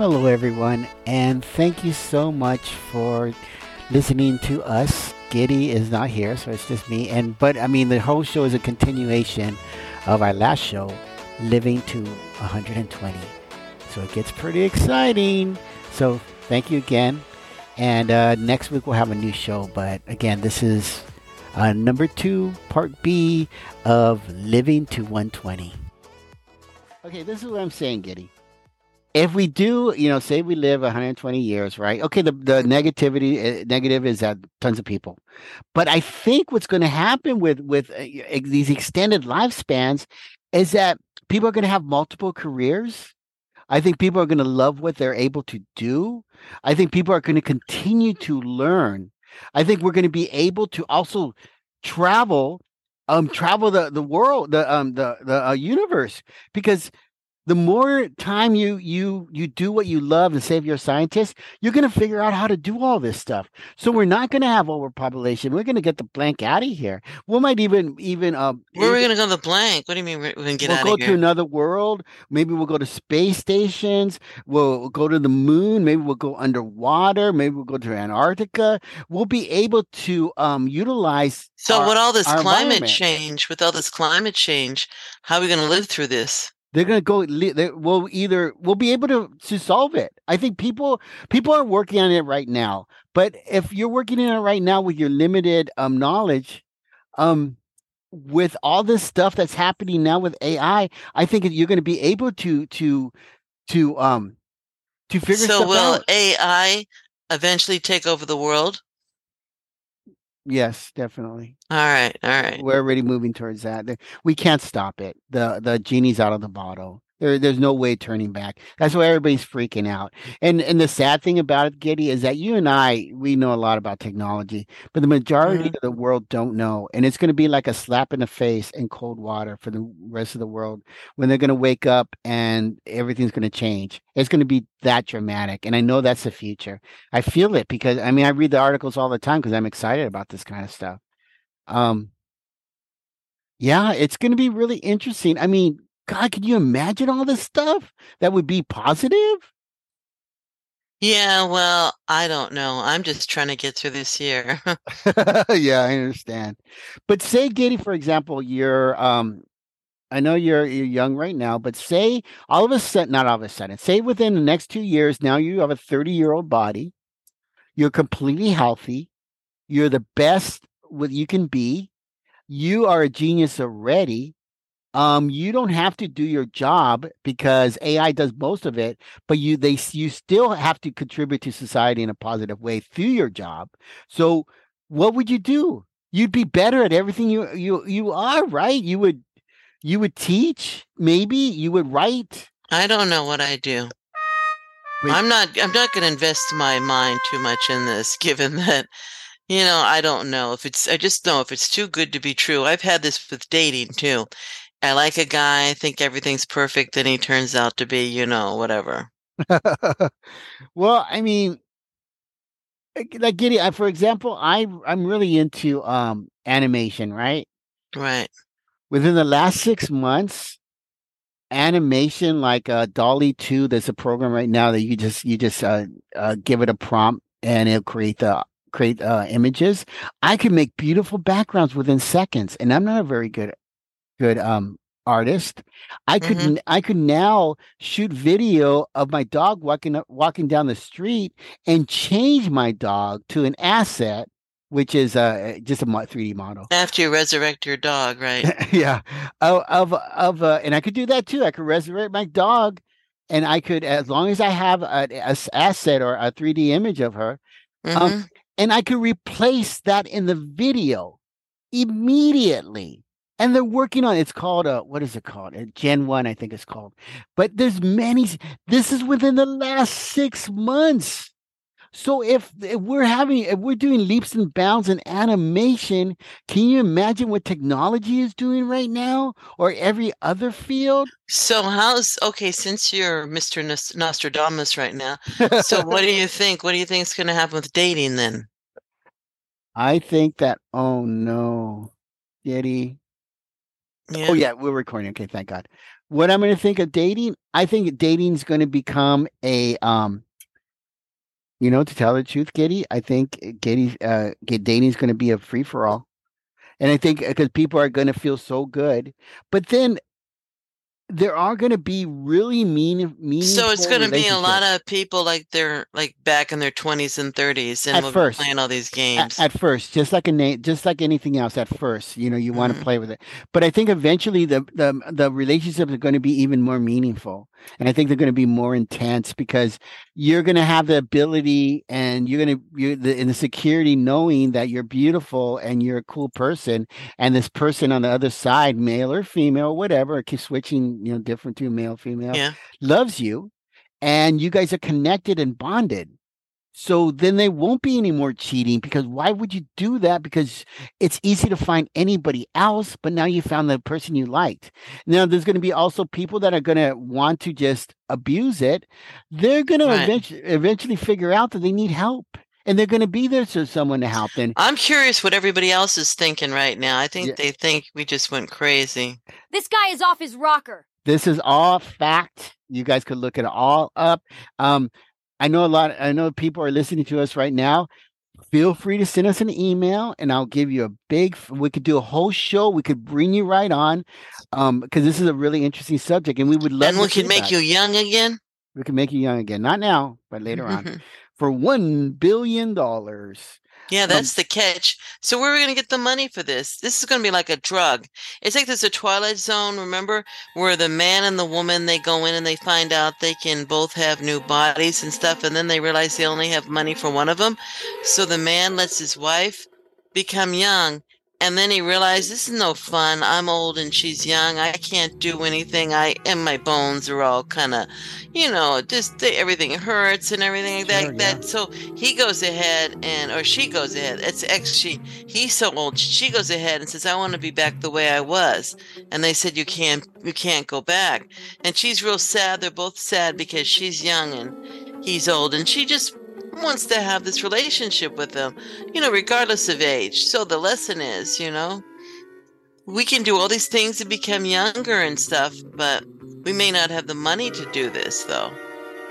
Hello, everyone, and thank you so much for listening to us. Giddy is not here, so it's just me. And but I mean, the whole show is a continuation of our last show, Living to 120. So it gets pretty exciting. So thank you again. And uh, next week we'll have a new show. But again, this is uh, number two, part B of Living to 120. Okay, this is what I'm saying, Giddy. If we do, you know, say we live 120 years, right? Okay, the, the negativity, uh, negative is that tons of people. But I think what's going to happen with with uh, these extended lifespans is that people are going to have multiple careers. I think people are going to love what they're able to do. I think people are going to continue to learn. I think we're going to be able to also travel, um, travel the the world, the um, the the uh, universe, because the more time you you you do what you love and save your scientists, you're going to figure out how to do all this stuff. So we're not going to have overpopulation. We're going to get the blank out of here. We might even even um. Where are we going to go the blank what do you mean we're going to get out of here? we'll out go of to another world. Maybe we'll go to space stations. We'll go to the moon. Maybe we'll go underwater. Maybe we'll go to Antarctica. We'll be able to um utilize. So our- with all this climate change, with all this climate change, how are we going to live through this? They're going to go they, we'll either we'll be able to to solve it. I think people people are working on it right now. But if you're working on it right now with your limited um knowledge um with all this stuff that's happening now with ai i think you're going to be able to to to um to figure So stuff will out. AI eventually take over the world? Yes definitely All right, all right. we're already moving towards that we can't stop it the the genie's out of the bottle there, there's no way turning back. That's why everybody's freaking out. And and the sad thing about it giddy is that you and i we know a lot about technology but the majority Mhm. of the world don't know. And it's going to be like a slap in the face and cold water for the rest of the world when they're going to wake up and everything's going to change. It's going to be that dramatic and i know that's the future. I feel it because i mean i read the articles all the time because i'm excited about this kind of stuff. Um yeah, it's going to be really interesting. I mean, God, can you imagine all this stuff that would be positive? Yeah, well, I don't know. I'm just trying to get through this year. yeah, I understand. But say, Giddy, for example, you're um I know you're you're young right now, but say all of a sudden, not all of a sudden, say within the next two years, now you have a 30 year old body, you're completely healthy, you're the best what you can be, you are a genius already. Um, you don't have to do your job because AI does most of it, but you they you still have to contribute to society in a positive way through your job. So what would you do? You'd be better at everything you you you are, right? You would you would teach, maybe you would write. I don't know what I do. Wait. I'm not I'm not going to invest my mind too much in this given that you know, I don't know if it's I just know if it's too good to be true. I've had this with dating too. I like a guy, I think everything's perfect, then he turns out to be, you know, whatever. well, I mean, like Giddy, I, for example, I I'm really into um animation, right? Right. Within the last six months, animation like uh DALL-E 2, there's a program right now that you just you just uh, uh give it a prompt and it'll create the create uh images. I can make beautiful backgrounds within seconds, and I'm not a very good good um artist. I could Mhm. n- I could now shoot video of my dog walking up, walking down the street and change my dog to an asset, which is uh just a 3D model. After you resurrect your dog, right? yeah, of of of uh, and I could do that too. I could resurrect my dog, and I could as long as I have a, a s- asset or a 3D image of her, Um, Mhm. and I could replace that in the video immediately. And they're working on it's called uh what is it called? Uh, Gen 1, I think it's called. But there's many this is within the last six months. So if, if we're having if we're doing leaps and bounds in animation, can you imagine what technology is doing right now or every other field? So how's okay, since you're Mr. Nos- Nostradamus right now, so what do you think? What do you think is going to happen with dating then? I think that oh no. Diddy. Yeah. Oh yeah, we're recording. Okay, thank God. what I'm going to think of dating, I think dating's going to become a um you know, to tell the truth, Giddy, I think Giddy uh dating's going to be a free for all. And I think because people are going to feel so good. But then there are going to be really mean mean so it's going to be a lot of people like they're like back in their 20s and 30s and at first, be playing all these games. at, at, first just like a name just like anything else at first you know you want to mm-hmm. play with it. But i think eventually the the the relationships are going to be even more meaningful and i think they're going to be more intense because you're going to have the ability and you're going to you're the, in the security knowing that you're beautiful and you're a cool person and this person on the other side male or female whatever keep switching you know different to male female yeah loves you and you guys are connected and bonded. So then they won't be any more cheating because why would you do that? Because it's easy to find anybody else, but now you found the person you liked. Now there's going to be also people that are going to want to just abuse it. They're going Right. to eventually, eventually figure out that they need help and they're going to be there for someone to help them. i'm curious what everybody else is thinking right now i think Yeah. they think we just went crazy This guy is off his rocker. This is all fact. You guys could look it all up. Um, I know a lot. I know people are listening to us right now. Feel free to send us an email, and I'll give you a big. We could do a whole show. We could bring you right on, um, because this is a really interesting subject, and we would love. and we can make feedback. you young again We can make you young again. Not now, but later on. For one billion dollars. Yeah, Um, that's the catch. So where are we going to get the money for this? This is going to be like a drug. It's like there's a Twilight Zone, remember, where the man and the woman they go in and they find out they can both have new bodies and stuff, and then they realize they only have money for one of them. So the man lets his wife become young, and then he realizes this is no fun. I'm old and she's young. I can't do anything. I and my bones are all kind of, you know, just they, everything hurts and everything like Sure, that. That so he goes ahead and or she goes ahead. It's ex she. he's so old. She goes ahead and says, "I want to be back the way I was." And they said, "You can't. You can't go back." And she's real sad. They're both sad because she's young and he's old, and she just wants to have this relationship with them, you know, regardless of age. So the lesson is, you know, we can do all these things to become younger and stuff, but we may not have the money to do this, though.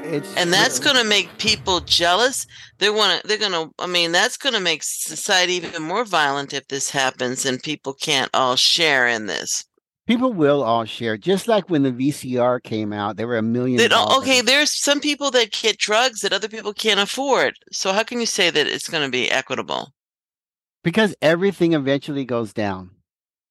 It's and that's going to make people jealous. They want to they're going to i mean that's going to make society even more violent if this happens and people can't all share in this people will all share. Just like when the VCR came out, there were a million. they oh, okay there's some people that get drugs that other people can't afford so how can you say that it's going to be equitable Because everything eventually goes down.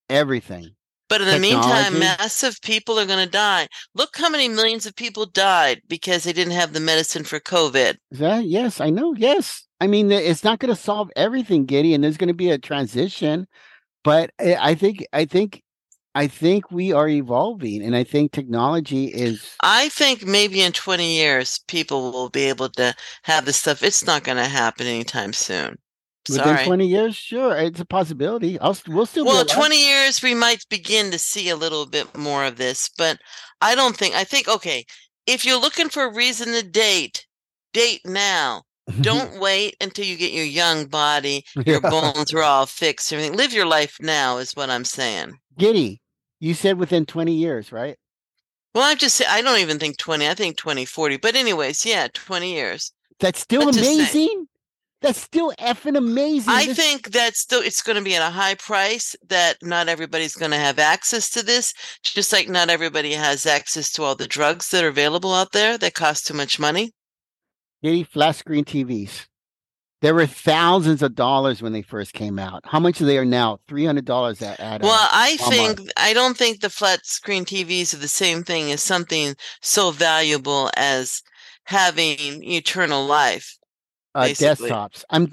Everything. but in the meantime massive people are going to die look how many millions of people died because they didn't have the medicine for covid that yes, I know. Yes. I mean, it's not going to solve everything, Giddy, and there's going to be a transition. But I I think, I think, I think we are evolving, and I think technology is. I think maybe in 20 years, people will be able to have this stuff. It's not going to happen anytime soon. Within Sorry. 20 years, sure, it's a possibility. I'll, we'll still Well, alive. 20 years, we might begin to see a little bit more of this, but I don't think, I think, okay, if you're looking for a reason to date, date now. Don't wait until you get your young body, your Yeah. bones are all fixed, everything. Live your life now, is what I'm saying. Giddy, you said within 20 years, right? Well, I'm just I don't even think 20, I think 2040. But, anyways, yeah, 20 years. That's still But amazing. That's still effing amazing. I This- think that still it's going to be at a high price that not everybody's going to have access to this just like not everybody has access to all the drugs that are available out there that cost too much money. Giddy flat screen TVs. There were thousands of dollars when they first came out. How much are they are now? Three hundred dollars at, at Well, I Walmart. think I don't think the flat screen TVs are the same thing as something so valuable as having eternal life. uh, desktops. I'm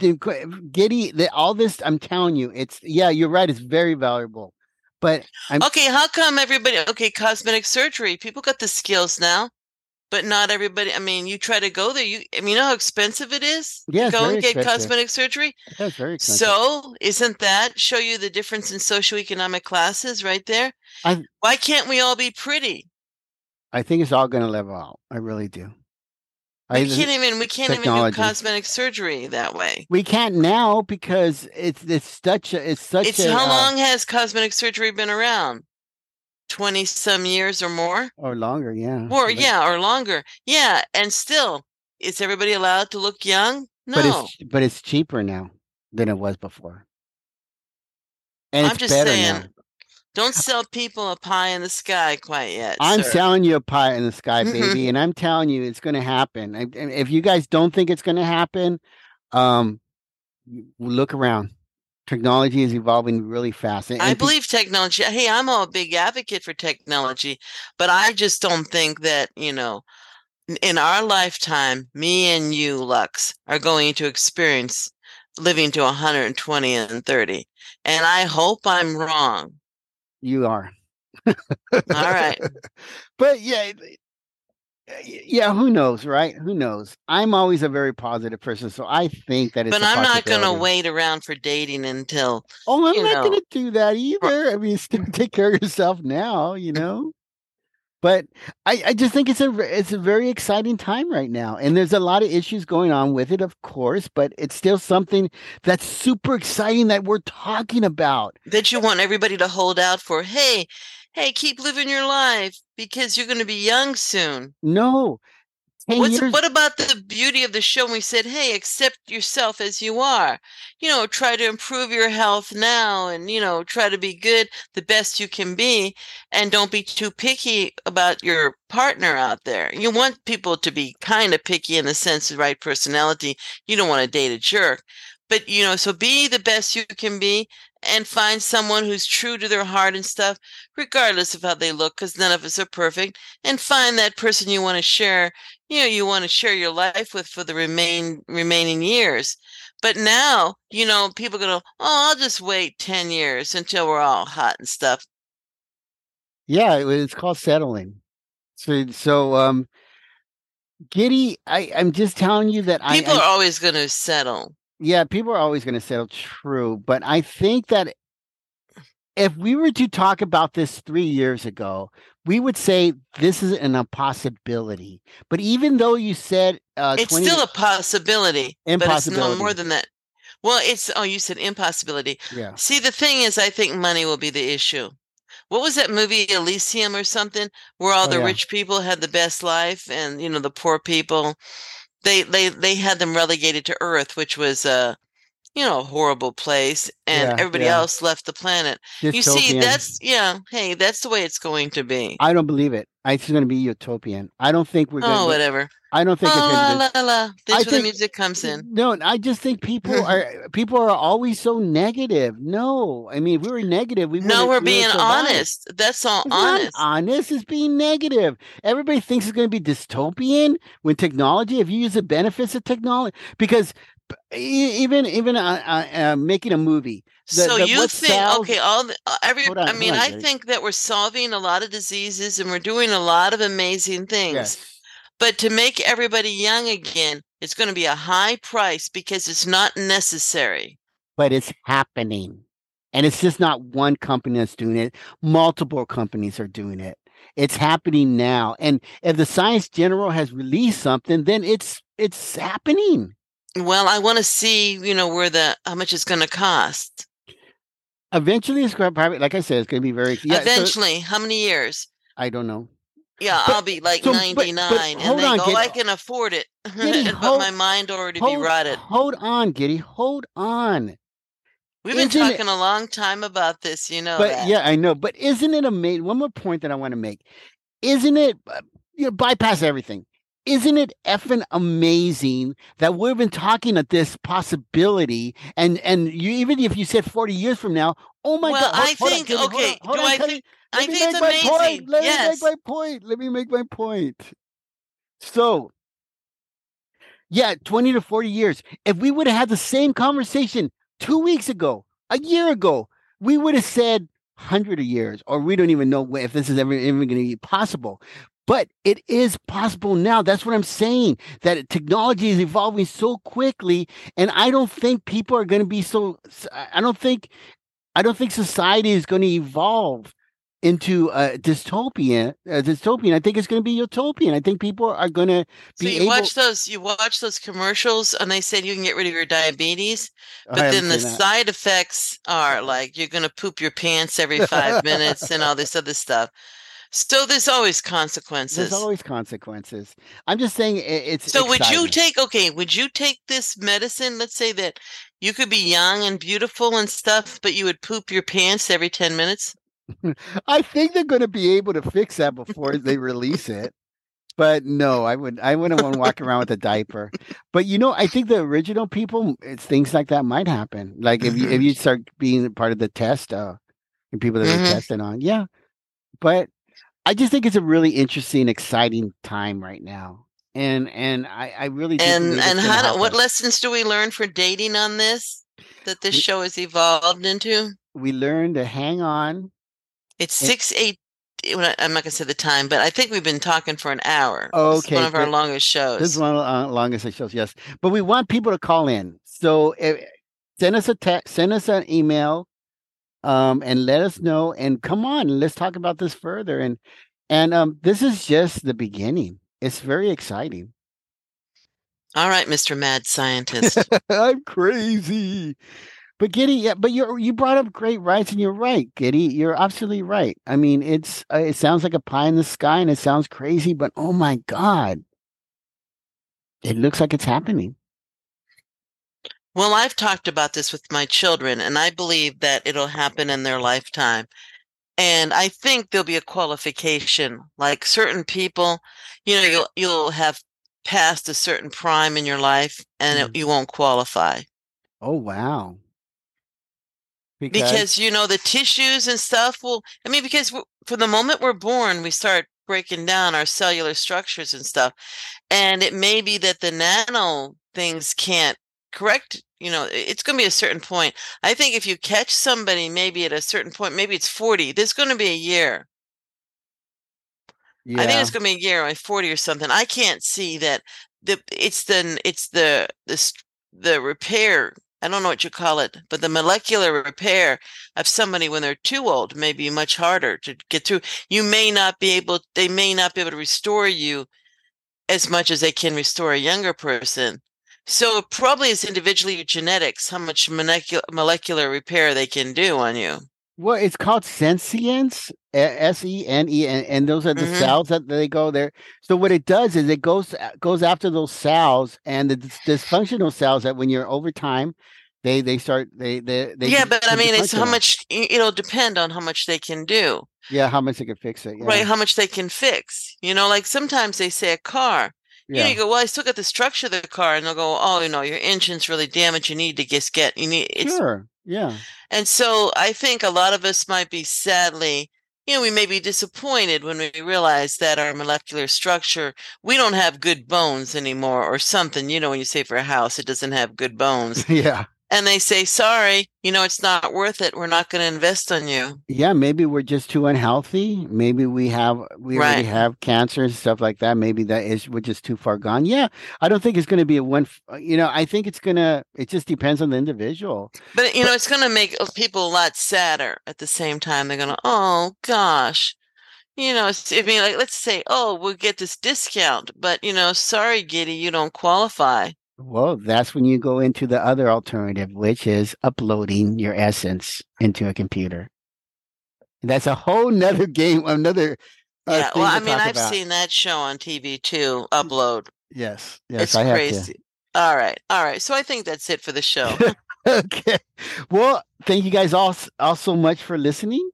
Giddy. The, all this, I'm telling you, it's yeah, you're right. It's very valuable, but I'm Okay, how come everybody okay, cosmetic surgery, people got the skills now, but not everybody I mean, you try to go there, you I mean, you know how expensive it is Yeah, to go and get expensive. cosmetic surgery? that's very expensive. So, isn't that show you the difference in socioeconomic classes right there? I- Why can't we all be pretty? I think it's all going to level out. I really do. We I, can't even we can't technology. even do cosmetic surgery that way. we can't now because it's it's such a it's such It's a how uh, long has cosmetic surgery been around? 20 some years or more. Or longer, yeah. Or, But- yeah, or longer. Yeah. And still, is everybody allowed to look young? No. But it's but it's cheaper now than it was before. And I'm it's just better saying, now. Don't sell people a pie in the sky quite yet. I'm sir. selling you a pie in the sky, baby, and I'm telling you it's going to happen. If you guys don't think it's going to happen, um, look around. Technology is evolving really fast. and- I and pe- believe technology. Hey, I'm a big advocate for technology, but I just don't think that, you know, in our lifetime, me and you, Lux, are going to experience living to 120 and 30. And I hope I'm wrong. you are. All right. but yeah, Uh, yeah, who knows, right? Who knows? I'm always a very positive person, so I think that it's. But I'm not going to wait around for dating until Oh, I'm not going to do that either. I mean, still take care of yourself now, you know. But I, I just think it's a it's a very exciting time right now, and there's a lot of issues going on with it, of course. But it's still something that's super exciting that we're talking about. that you want everybody to hold out for. Hey, hey, keep living your life because you're going to be young soon. No, what about the beauty of the show? We said, "Hey, accept yourself as you are. You know, try to improve your health now, and you know, try to be good, the best you can be, and don't be too picky about your partner out there. You want people to be kind of picky in the sense of right personality. You don't want to date a jerk, but you know, so be the best you can be." And find someone who's true to their heart and stuff, regardless of how they look, because none of us are perfect. And find that person you want to share you know you want to share your life with for the remain remaining years but now you know people gonna oh i'll just wait 10 years until we're all hot and stuff Yeah, it's called settling. So, so um, Giddy, I, I'm just telling you that I, people I are always gonna settle yeah, people are always going to settle. True, but I think that if we were to talk about this three years ago, we would say this is an impossibility. But even though you said uh, it's 20 still a possibility but it's no more than that well it's oh you said impossibility yeah, see the thing is i think money will be the issue what was that movie elysium or something where all Oh, the yeah. rich people had the best life and you know the poor people they they they had them relegated to earth which was a you know horrible place and Yeah, everybody yeah. else left the planet you see that's yeah hey that's the way it's going to be I don't believe it. It's going to be utopian. I don't think we're going. oh whatever I don't think la it's la la la that's I where the music comes in No, I just think people are people are always so negative. No, I mean, if we were negative, we no we're we being honest that's all It's honest honest. It's being negative. Everybody thinks it's going to be dystopian when technology. If you use the benefits of technology, because even even uh, uh, uh, making a movie. the- so the- you think okay all the, uh, every on, i mean on, i think that we're solving a lot of diseases and we're doing a lot of amazing things Yes. but to make everybody young again it's going to be a high price because it's not necessary but it's happening. And it's just not one company that's doing it. Multiple companies are doing it. It's happening now. And if the Science General has released something, then it's it's happening. Well i want to see you know where the how much it's going to cost Eventually, it's going to probably, like I said, it's going to be very. Yeah, so- eventually how many years I don't know. yeah But- i'll be like so- but- but 99 hold and on, go Gid- i can afford it Giddy, but hold- my mind already be rotted hold on, Giddy. Hold on. we've been isn't it- talking a long time about this you know but that. yeah, I know. But isn't it amazing? One more point that I want to make. Isn't it, uh, you know, bypass everything. Isn't it effing amazing that we've been talking at this possibility, and and you even if you said forty years from now, oh my Well, god! hold- I hold on, think- hold okay, on, hold do on, I think- Let I me think make it's my amazing. point. Let yes. me make my point. Let me make my point. So, yeah, 20 to 40 years. If we would have had the same conversation two weeks ago, a year ago, we would have said 100 of years, or we don't even know if this is ever, even going to be possible. But it is possible now. That's what I'm saying. That technology is evolving so quickly, and I don't think people are going to be so. I don't think, I don't think society is going to evolve into a dystopian, a dystopian. I think it's going to be utopian. I think people are going to So be you able. watch those you watch those commercials and they said you can get rid of your diabetes, but haven't then the side effects are like you're gonna poop your pants every five minutes and all this other stuff. So there's always consequences. There's always consequences. I'm just saying it's. So would you take okay, would you take this medicine? Let's say that you could be young and beautiful and stuff, but you would poop your pants every 10 minutes? I think they're going to be able to fix that before they release it. But no, I would. I wouldn't want to walk around with a diaper. But you know, I think the original people, it's, things like that might happen. Like if you if you start being part of the test, uh, and people that Mhm. are tested on, yeah. But I just think it's a really interesting, exciting time right now, and and I I really And and how do, what lessons do we learn for dating on this that this We- show has evolved into? we learn to hang on. It's It- six eight. I- I'm not gonna say the time, but I think we've been talking for an hour. Is one of our longest shows. This is one of the uh, longest shows, yes. But we want people to call in. So eh, send us a text, send us an email, um, and let us know. And come on, let's talk about this further. And and um, this is just the beginning. It's very exciting. All right, Mr. Mad Scientist. I'm crazy. But Giddy, yeah, but you you brought up great rights, and you're right, Giddy. You're absolutely right. I mean, it's uh, it sounds like a pie in the sky, and it sounds crazy, but oh my god, it looks like it's happening. Well, I've talked about this with my children, and I believe that it'll happen in their lifetime. And I think there'll be a qualification. Like certain people, you know, you'll you'll have passed a certain prime in your life, and it, Mm. you won't qualify Oh wow. because you know the tissues and stuff. Will I mean, because from the moment we're born, we start breaking down our cellular structures and stuff, and it may be that the nano things can't correct you know it's going to be a certain point. I think if you catch somebody maybe at a certain point maybe it's 40 there's going to be a year. Yeah. i think it's going to be a year like 40 or something. I can't see that the it's the it's the the the repair i don't know what you call it but the molecular repair of somebody when they're too old may be much harder to get through. You may not be able they may not be able to restore you as much as they can restore a younger person so it probably is individually your genetics how much molecular molecular repair they can do on you well, it's called senescence, S E N E, and those are the Mhm. cells that they go there. So what it does is it goes goes after those cells and the dys- dysfunctional cells that when you're over time, they they start they they, they yeah but i mean it's how much it'll depend on how much they can do yeah how much they can fix it yeah right how much they can fix you know like sometimes they say a car you know yeah. you go well i still got the structure of the car and they'll go oh you know your engine's really damaged. You need to just get you need it's sure yeah. And so i think a lot of us might be sadly you know we may be disappointed when we realize that our molecular structure we don't have good bones anymore or something you know when you say for a house it doesn't have good bones. Yeah and they say sorry you know it's not worth it. We're not going to invest on you. Yeah maybe we're just too unhealthy. Maybe we have we already have cancer and stuff like that. Maybe that is we're just too far gone. Yeah i don't think it's going to be a one uh, you know i think it's going to it just depends on the individual. But you know, it's going to make uh, people a lot sadder at the same time. They're going to, oh gosh, you know, I mean, like, let's say, oh, we'll get this discount, but you know, sorry, Giddy, you don't qualify. Well that's when you go into the other alternative which is uploading your essence into a computer that's a whole nother game another uh, yeah, well, I mean, I've about. seen that show on TV too. Upload, yes yes it's i have crazy. All right, all right. So I think that's it for the show. okay well thank you guys all all so much for listening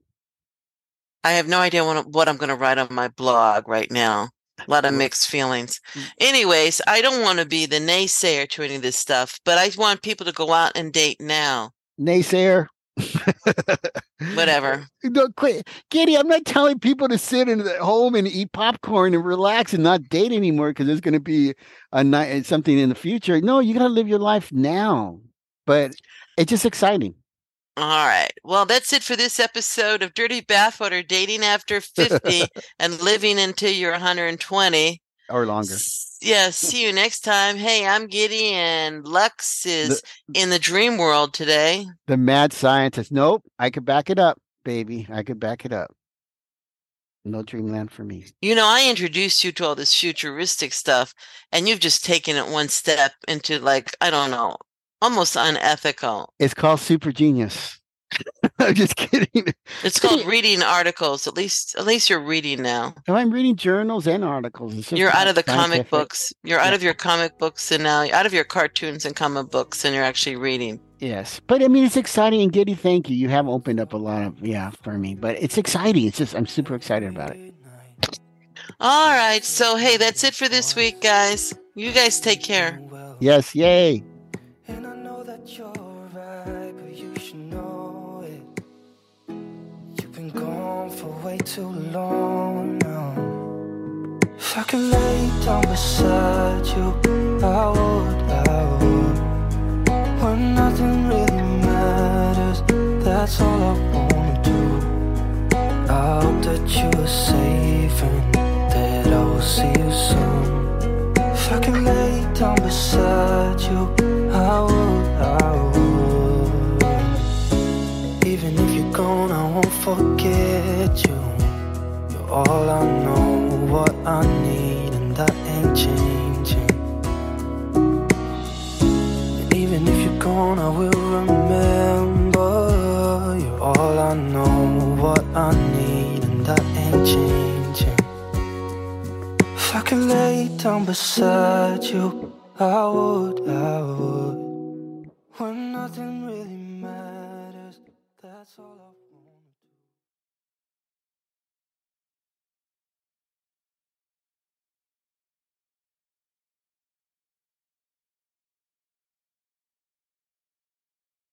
I have no idea what, what I'm going to write on my blog right now. A lot of mixed feelings. mm. Anyways, I don't want to be the naysayer to any of this stuff, but I want people to go out and date now. naysayer Whatever. No, quit. Kitty, I'm not telling people to sit in the home and eat popcorn and relax and not date anymore because there's going to be a night something in the future. No, you got to live your life now. But it's just exciting. All right. Well, that's it for this episode of Dirty Bathwater Dating After 50 and Living Until You're 120. Or longer. Yeah, see you next time. Hey, I'm Giddy and Lux is in the dream world today. The mad scientist. Nope, I could back it up, baby. I could back it up. No dreamland for me. You know, I introduced you to all this futuristic stuff, and you've just taken it one step into like, I don't know, almost unethical. It's called Super Genius. I'm just kidding. It's called reading articles. At least, at least you're reading now. No, I'm reading journals and articles. You're out of the comic books. You're out Yeah. of your comic books, and now you're out of your cartoons and comic books, and you're actually reading. Yes, but I mean it's exciting and Giddy. Thank you. You have opened up a lot of yeah for me, but it's exciting. It's just I'm super excited about it. All right, so hey, that's it for this week, guys. You guys take care. Yes, yay. Long now. If I could lay down beside you, I would, I would. When nothing really matters, that's all I wanna do. I hope that you are safe and that I will see you soon. If I could lay down beside you, I would, I would. Even if you're gone, I won't forget you. All I know, what I need, and that ain't changing. And even if you're gone, I will remember. You're all I know, what I need, and that ain't changing. If I could lay down beside you, I would, I would.